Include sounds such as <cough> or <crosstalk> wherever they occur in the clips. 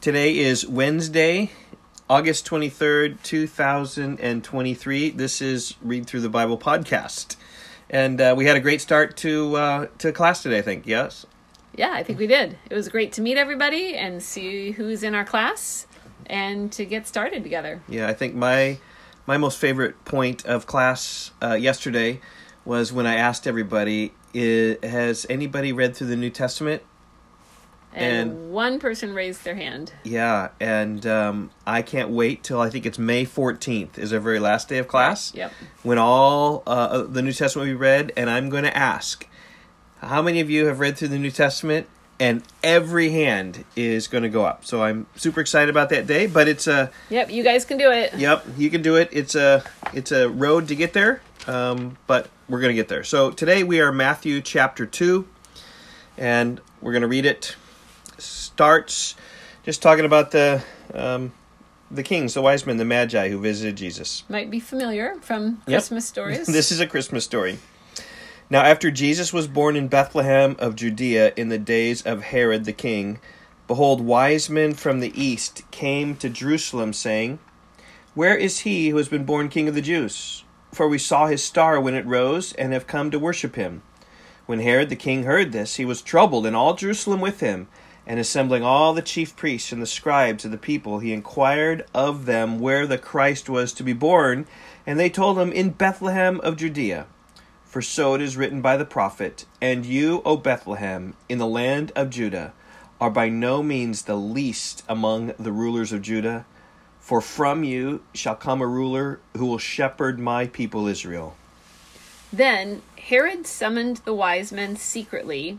Today is Wednesday, August 23rd, 2023. This is Read Through the Bible podcast. And uh, we had a great start to uh, to class today, I think. Yes? Yeah, I think we did. It was great to meet everybody and see who's in our class and to get started together. Yeah, I think my my most favorite point of class uh, yesterday was when I asked everybody, "Has anybody read through the New Testament?" And, And- one person raised their hand. Yeah, and um, I can't wait till I think it's May 14th is our very last day of class. Yep. when all uh, the New Testament will be read, and I'm going to ask, how many of you have read through the New Testament? And every hand is going to go up. So I'm super excited about that day. But it's a Yep, you guys can do it. yep, you can do it. It's a it's a road to get there, um, but we're going to get there. So today we are Matthew chapter two, and we're going to read it. Starts just talking about the um, the kings, the wise men, the magi who visited Jesus. Might be familiar from Yep. Christmas stories. <laughs> this is a Christmas story. Now, after Jesus was born in Bethlehem of Judea in the days of Herod the king, behold, wise men from the east came to Jerusalem, saying, Where is he who has been born king of the Jews? For we saw his star when it rose, and have come to worship him. When Herod the king heard this, he was troubled, and all Jerusalem with him. And assembling all the chief priests and the scribes of the people, he inquired of them where the Christ was to be born. And they told him, In Bethlehem of Judea. For so it is written by the prophet, And you, O Bethlehem, in the land of Judah, are by no means the least among the rulers of Judah. For from you shall come a ruler who will shepherd my people Israel. Then Herod summoned the wise men secretly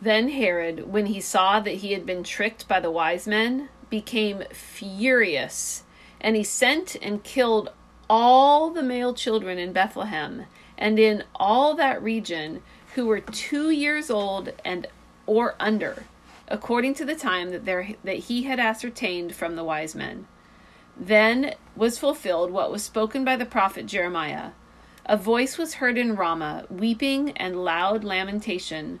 Then Herod, when he saw that he had been tricked by the wise men, became furious, and he sent and killed all the male children in Bethlehem and in all that region who were two years old and or under, according to the time that there that he had ascertained from the wise men. Then was fulfilled what was spoken by the prophet Jeremiah. A voice was heard in Ramah, weeping and loud lamentation.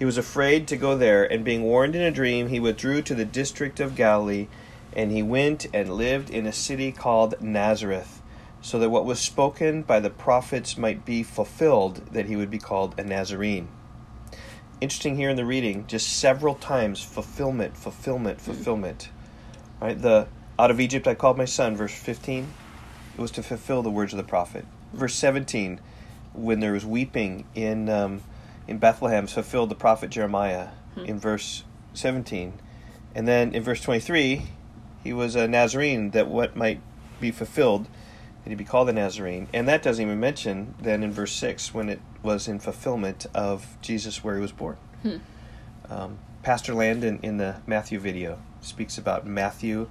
he was afraid to go there, and being warned in a dream, he withdrew to the district of Galilee, and he went and lived in a city called Nazareth, so that what was spoken by the prophets might be fulfilled, that he would be called a Nazarene. Interesting here in the reading, just several times fulfillment, fulfillment, fulfillment. Right? The out of Egypt I called my son, verse 15. It was to fulfill the words of the prophet. Verse 17, when there was weeping in um, in Bethlehem, fulfilled the prophet Jeremiah in verse 17. And then in verse 23, he was a Nazarene that what might be fulfilled, that he'd be called a Nazarene. And that doesn't even mention then in verse 6 when it was in fulfillment of Jesus where he was born. Um, Pastor Landon in the Matthew video speaks about Matthew,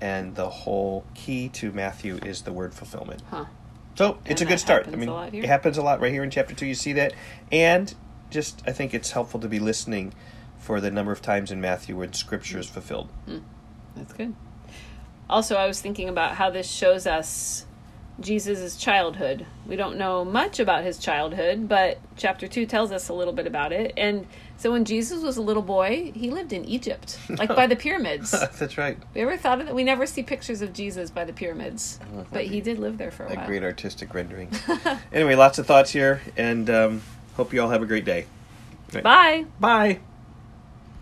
and the whole key to Matthew is the word fulfillment. Huh. So it's a good start. I mean, a lot here? it happens a lot right here in chapter two. You see that, and just I think it's helpful to be listening for the number of times in Matthew where Scripture is fulfilled. That's good. Also, I was thinking about how this shows us Jesus' childhood. We don't know much about his childhood, but chapter 2 tells us a little bit about it. And so when Jesus was a little boy, he lived in Egypt, like by the <laughs> pyramids. <laughs> That's right. We ever thought of that? We never see pictures of Jesus by the pyramids, but he did live there for a A while. great artistic rendering. <laughs> anyway, lots of thoughts here, and um, hope you all have a great day. Bye. Bye.